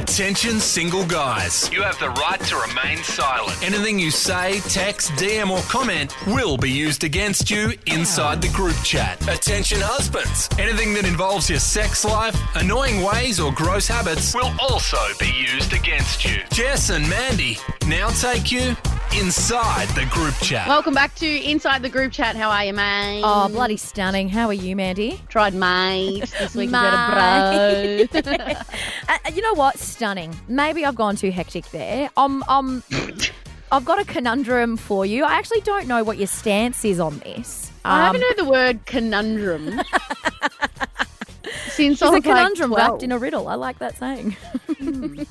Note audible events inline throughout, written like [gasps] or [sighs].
Attention, single guys. You have the right to remain silent. Anything you say, text, DM, or comment will be used against you inside the group chat. Attention, husbands. Anything that involves your sex life, annoying ways, or gross habits will also be used against you. Jess and Mandy now take you inside the group chat. Welcome back to Inside the Group Chat. How are you, mate? Oh, bloody stunning. How are you, Mandy? Tried mate this week instead of bro. [laughs] Uh, you know what? Stunning. Maybe I've gone too hectic there. Um, um, I've got a conundrum for you. I actually don't know what your stance is on this. I Um, haven't heard the word conundrum [laughs] since I It's a was conundrum like wrapped in a riddle. I like that saying. [laughs]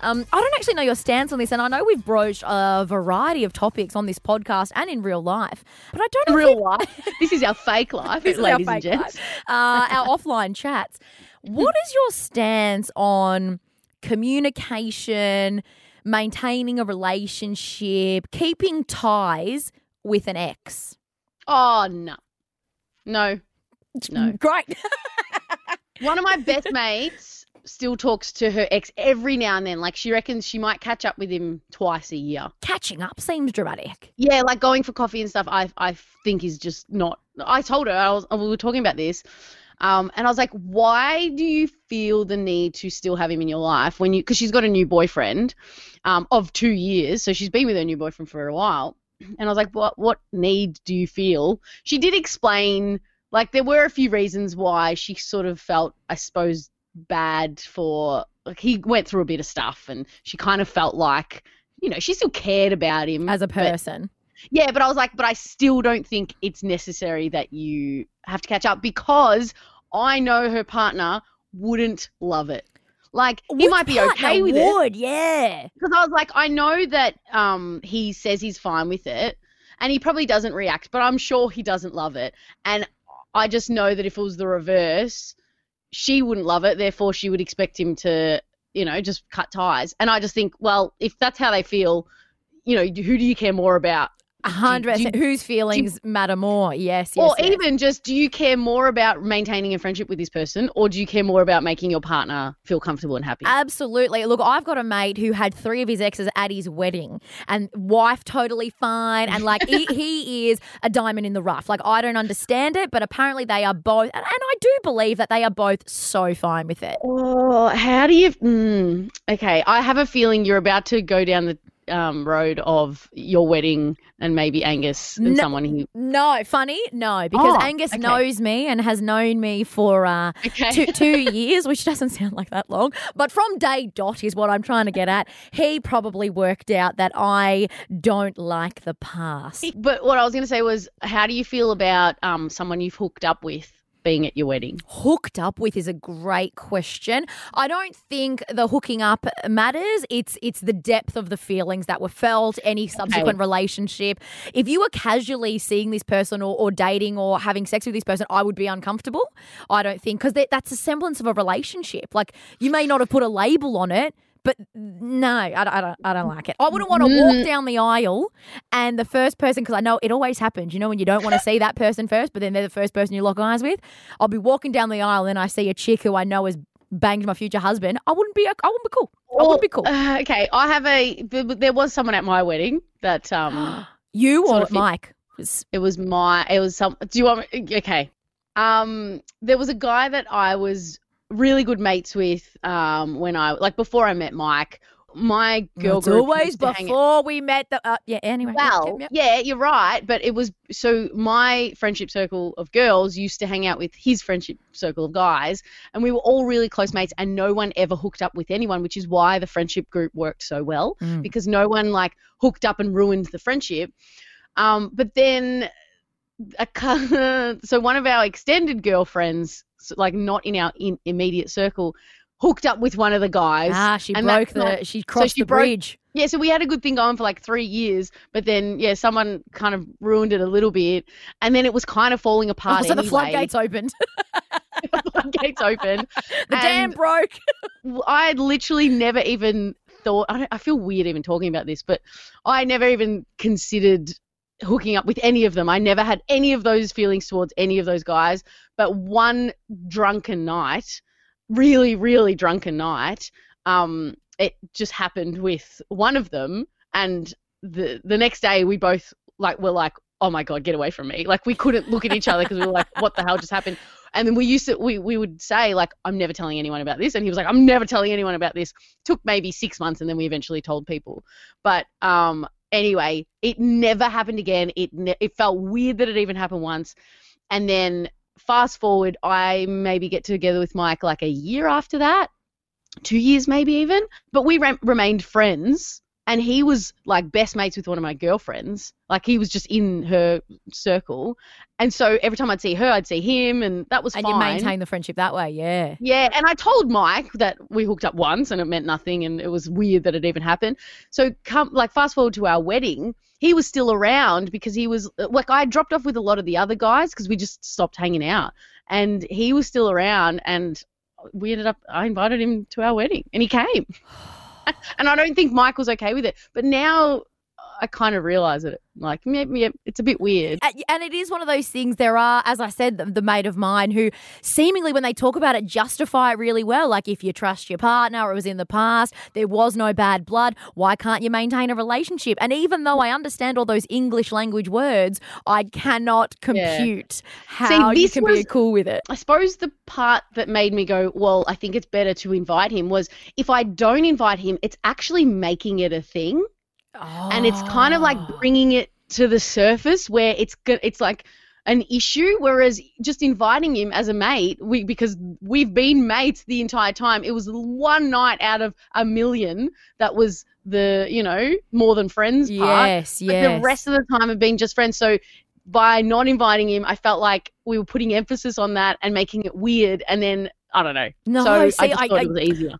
um, I don't actually know your stance on this, and I know we've broached a variety of topics on this podcast and in real life, but I don't know real life. [laughs] This is our fake life, This is our ladies and gents. life. Uh, our offline chats. What is your stance on communication, maintaining a relationship, keeping ties with an ex? Oh no, no, no. Great. [laughs] One of my best mates still talks to her ex every now and then. Like she reckons she might catch up with him twice a year. Catching up seems dramatic. Yeah, like going for coffee and stuff. I I think is just not. I told her I was we were talking about this, um, and I was like, why do you feel the need to still have him in your life when you? Because she's got a new boyfriend, um, of two years, so she's been with her new boyfriend for a while. And I was like, what what need do you feel? She did explain. Like there were a few reasons why she sort of felt, I suppose, bad for. Like he went through a bit of stuff, and she kind of felt like, you know, she still cared about him As a but- person. yeah, but I was like, but I still don't think it's necessary that you have to catch up because I know her partner wouldn't love it. Like he Which might be okay with it would, yeah. because I was like, I know that um he says he's fine with it, and he probably doesn't react, but I'm sure he doesn't love it, and I just know that if it was the reverse, she wouldn't love it. Therefore, she would expect him to, you know, just cut ties. And I just think, well, if that's how they feel, you know, who do you care more about? Hundred percent. Whose feelings matter more? Yes, yes. or yes. even just, do you care more about maintaining a friendship with this person, or do you care more about making your partner feel comfortable and happy? Absolutely. Look, I've got a mate who had three of his exes at his wedding, and wife totally fine, and like he, he is a diamond in the rough. Like I don't understand it, but apparently they are both, and, and I do believe that they are both so fine with it. Oh, how do you? Mm, okay, I have a feeling you're about to go down the um, road of your wedding and maybe Angus and No. someone who. No, funny, no, because Oh, Angus okay. knows me and has known me for uh, Okay. two, two [laughs] years, which doesn't sound like that long. But from day dot is what I'm trying to get at. He probably worked out that I don't like the past. But what I was going to say was, how do you feel about um, someone you've hooked up with being at your wedding? hooked up with is a great question. I don't think the hooking up matters. It's it's the depth of the feelings that were felt, any subsequent relationship. If you were casually seeing this person or, or dating or having sex with this person, I would be uncomfortable. I don't think because that's a semblance of a relationship. Like you may not have put a label on it. But no, I, don't- I don't. I don't like it. I wouldn't want to walk down the aisle, and the first person, because I know it always happens. You know, when you don't want to see that person first, but then they're the first person you lock eyes with. I'll be walking down the aisle, and I see a chick who I know has banged my future husband. I wouldn't be. I wouldn't be cool. I wouldn't be cool. Uh, okay, I have a. There was someone at my wedding that um, [gasps] You or Mike? Was- it was my. It was some. Do you want? Me, okay. Um, there was a guy that I was really good mates with. Um, when I like before I met Mike. My girl It's group always used to hang- before we met. The uh, yeah. Anyway. Well, yeah, you're right, but it was so my friendship circle of girls used to hang out with his friendship circle of guys, and we were all really close mates, and no one ever hooked up with anyone, which is why the friendship group worked so well Mm. because no one like hooked up and ruined the friendship. Um, but then, a, [laughs] so one of our extended girlfriends, like not in our in, immediate circle, hooked up with one of the guys. Ah, she broke the. not- she crossed she the broke- bridge. Yeah, so we had a good thing going for like three years, but then yeah, someone kind of ruined it a little bit, and then it was kind of falling Oh, apart. so the anyway. floodgates opened. [laughs] [laughs] the floodgates opened. the dam broke. [laughs] I had literally never even thought. I, don't, I feel weird even talking about this, but I never even considered hooking up with any of them. I never had any of those feelings towards any of those guys. But one drunken night, really, really drunken night, um, it just happened with one of them, and the the next day we both like were like, oh my god, get away from me! Like we couldn't look at each other because we were like, what the hell just happened? And then we used to we we would say like, I'm never telling anyone about this, and he was like, I'm never telling anyone about this. Took maybe six months, and then we eventually told people. But um, anyway, it never happened again. It ne- it felt weird that it even happened once, and then fast forward, I maybe get together with Mike like a year after that, two years maybe even, but we re- remained friends. And he was like best mates with one of my girlfriends. Like he was just in her circle. And so every time I'd see her, I'd see him, and that was and fine. you maintain the friendship that way, yeah. Yeah, and I told Mike that we hooked up once and it meant nothing and it was weird that it even happened. So come like fast forward to our wedding, he was still around because he was uh, like I dropped off with a lot of the other guys because we just stopped hanging out. And he was still around and we ended up I invited him to our wedding and he came. [sighs] [sighs] [sighs] [laughs] and I don't think Michael's okay with it. But now I kind of realize it. Like, maybe it's a bit weird. And it is one of those things. There are, as I said, the, the mate of mine who seemingly, when they talk about it, justify it really well. Like, if you trust your partner, or it was in the past, there was no bad blood. Why can't you maintain a relationship? And even though I understand all those English language words, I cannot compute yeah. how See, you can was, be cool with it. I suppose the part that made me go, well, I think it's better to invite him was if I don't invite him, it's actually making it a thing. Oh. And it's kind of like oh. bringing it to the surface where it's it's like an issue whereas just inviting him as a mate we because we've been mates the entire time it was one night out of a million that was the you know more than friends part yes yes the rest of the time have been just friends so by not inviting him i felt like we were putting emphasis on that and making it weird and then I don't know. No, so see, I, I,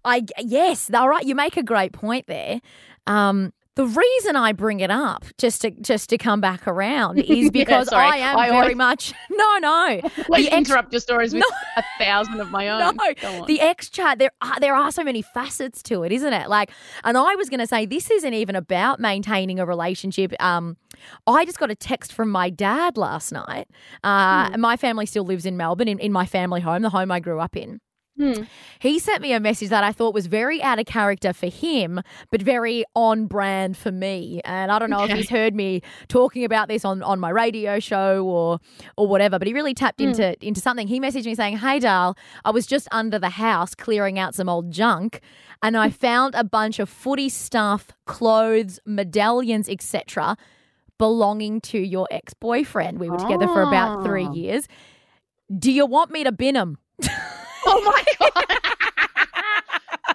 I, I, yes, all right. You make a great point there. Um, the reason I bring it up, just to just to come back around, [laughs] is because yeah, I am I very always... much [laughs] no, no. [laughs] Please ex- interrupt your stories with no. a thousand of my own. No, the X chat. There are there are so many facets to it, isn't it? Like, and I was going to say this isn't even about maintaining a relationship. Um, I just got a text from my dad last night. Uh, hmm. My family still lives in Melbourne, in, in my family home, the home I grew up in. Hmm. He sent me a message that I thought was very out of character for him, but very on brand for me. And I don't know okay. if he's heard me talking about this on, on my radio show or or whatever, but he really tapped hmm. into into something. He messaged me saying, Hey Dal, I was just under the house clearing out some old junk and I [laughs] found a bunch of footy stuff, clothes, medallions, etc., belonging to your ex boyfriend. We were together oh. for about three ah. years. Do you want me to bin them? [laughs] Oh my god.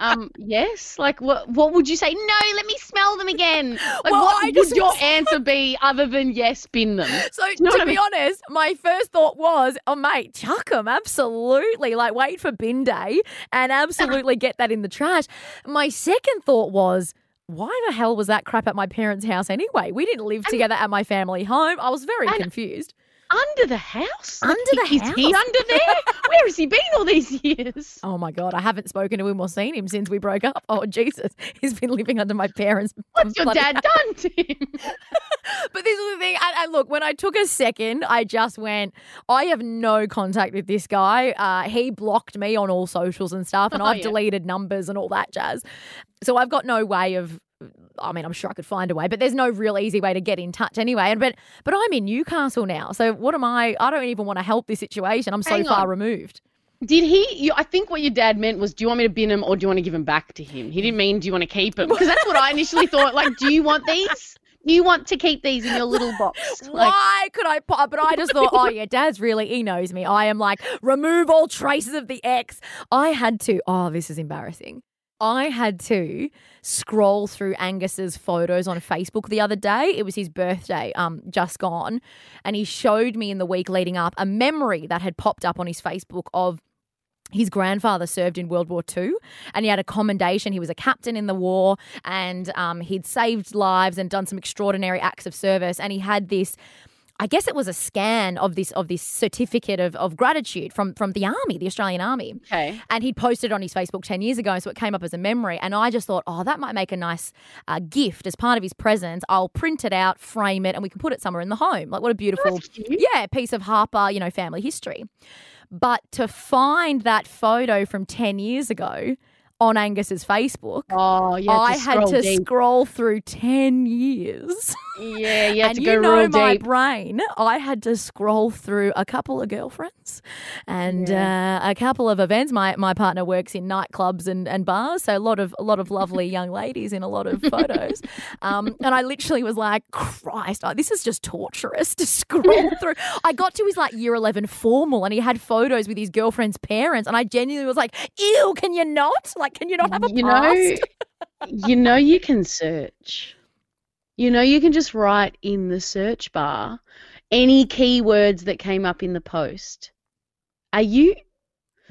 [laughs] um, yes. Like, what? What would you say? No, let me smell them again. Like, well, what I would your answer be other than yes, bin them? [laughs] So, you know to be mean? honest, my first thought was, oh mate, chuck them. Absolutely. Like, wait for bin day and absolutely get that in the trash. My second thought was. Why the hell was that crap at my parents' house anyway? We didn't live together at my family home. I was very confused under the house? Under the is house? He under there? [laughs] Where has he been all these years? Oh my god, I haven't spoken to him or seen him since we broke up. Oh Jesus, he's been living under my parents. What's your dad house. done to him? [laughs] [laughs] but this is the thing, and, and, look, when I took a second, I just went, I have no contact with this guy. Uh, he blocked me on all socials and stuff, and oh, I've yeah. deleted numbers and all that jazz. So I've got no way of I mean, I'm sure I could find a way, but there's no real easy way to get in touch anyway. And but but I'm in Newcastle now, so what am I? I don't even want to help this situation. I'm so Hang far on. removed. Did he? You, I think what your dad meant was, do you want me to bin him or do you want to give him back to him? He didn't mean, do you want to keep him? Because that's what I initially thought. Like, do you want these? you want to keep these in your little box. Like, Why could I? But I just thought, oh yeah, Dad's really he knows me. I am like remove all traces of the X. I had to. Oh, this is embarrassing. I had to scroll through Angus's photos on Facebook the other day. It was his birthday, um, just gone, and he showed me in the week leading up a memory that had popped up on his Facebook of his grandfather served in World War II and he had a commendation. He was a captain in the war and um, he'd saved lives and done some extraordinary acts of service. And he had this I guess it was a scan of this of this certificate of, of gratitude from from the army, the Australian Army. Okay. And he'd posted on his Facebook ten years ago, so it came up as a memory. And I just thought, oh, that might make a nice uh, gift as part of his presents. I'll print it out, frame it, and we can put it somewhere in the home. Like what a beautiful, yeah, piece of Harper, you know, family history. But to find that photo from ten years ago on Angus's Facebook. Oh, yeah. I had to deep. scroll through 10 years. Yeah, you had [laughs] and to go you know my deep. brain. I had to scroll through a couple of girlfriends and uh, a couple of events. My my partner works in nightclubs and, and bars, so a lot of a lot of lovely young [laughs] ladies in a lot of photos. Um, and I literally was like, Christ, oh, this is just torturous to scroll [laughs] through. I got to his like year eleven formal, and he had photos with his girlfriend's parents, and I genuinely was like, Ew, can you not? Like, [laughs] can you not have a you past? know, [laughs] you know, you can search. You know, you can just write in the search bar any keywords that came up in the post. Are you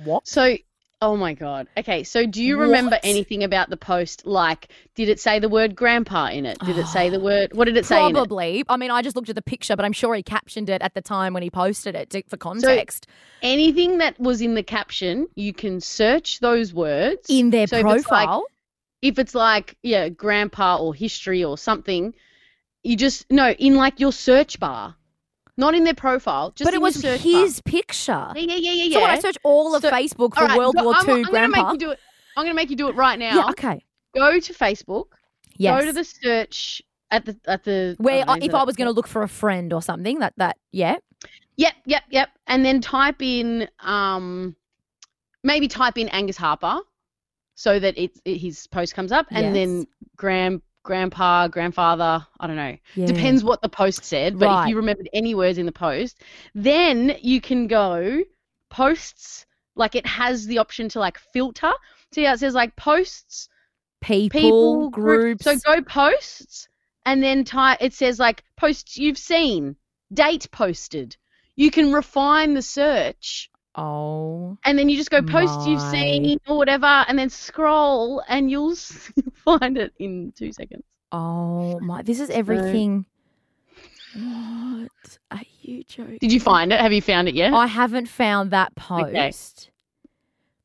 what? so? Oh my god. Okay, so do you remember What? anything about the post? Like, did it say the word grandpa in it? Did it say the [sighs] word? What did it say? Probably. I mean, I just looked at the picture, but I'm sure he captioned it at the time when he posted it to, for context. So Anything that was in the caption, you can search those words in their So if it's like- profile. if it's like yeah grandpa or history or something you just no in like your search bar not in their profile just but it in was his picture. yeah yeah yeah yeah, So I search all of So- Facebook for All right, World go- War I'm, II I'm gonna make grandpa. you do it i'm gonna make you do it right now yeah, okay. go to facebook Yes. go to the search at the at the Where I, if I was going to look for a friend or something, that that yeah. yep yep yep and then type in um maybe type in angus harper so that it, it his post comes up and then Yes. Grand grandpa grandfather i don't know yeah. Depends what the post said, but Right. if you remembered any words in the post, then you can go posts. Like it has the option to like filter. See how it says like posts, People, people, groups. So go posts, and then type. It says like posts you've seen, date posted. You can refine the search, oh, and then you just go posts you've seen or whatever, and then scroll, and [laughs] you'll find it in two seconds. oh my! This is everything. What are you joking? Did you find it? Have you found it yet? I haven't found that post. Okay.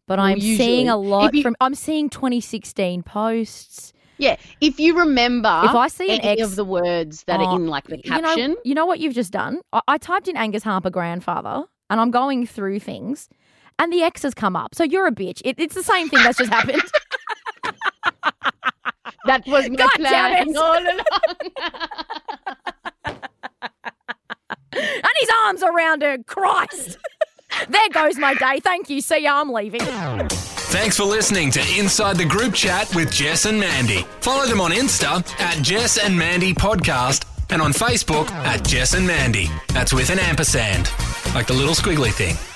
But Well, I'm seeing a lot you- from I'm seeing 2016 posts. Yeah, if you remember If I see an any ex of the words that Oh, are in like the you know, caption, you know what you've just done? I, I typed in Angus Harper grandfather and I'm going through things and the X has come up. So you're a bitch. It, it's the same thing that's just happened. [laughs] that was my God damn plan it. [laughs] all along. and his arms around her. Christ. there goes my day. Thank you. See ya. I'm leaving. Thanks for listening to Inside the Group Chat with Jess and Mandy. Follow them on Insta at Jess and Mandy Podcast and on Facebook at Jess and Mandy. That's with an ampersand, like the little squiggly thing.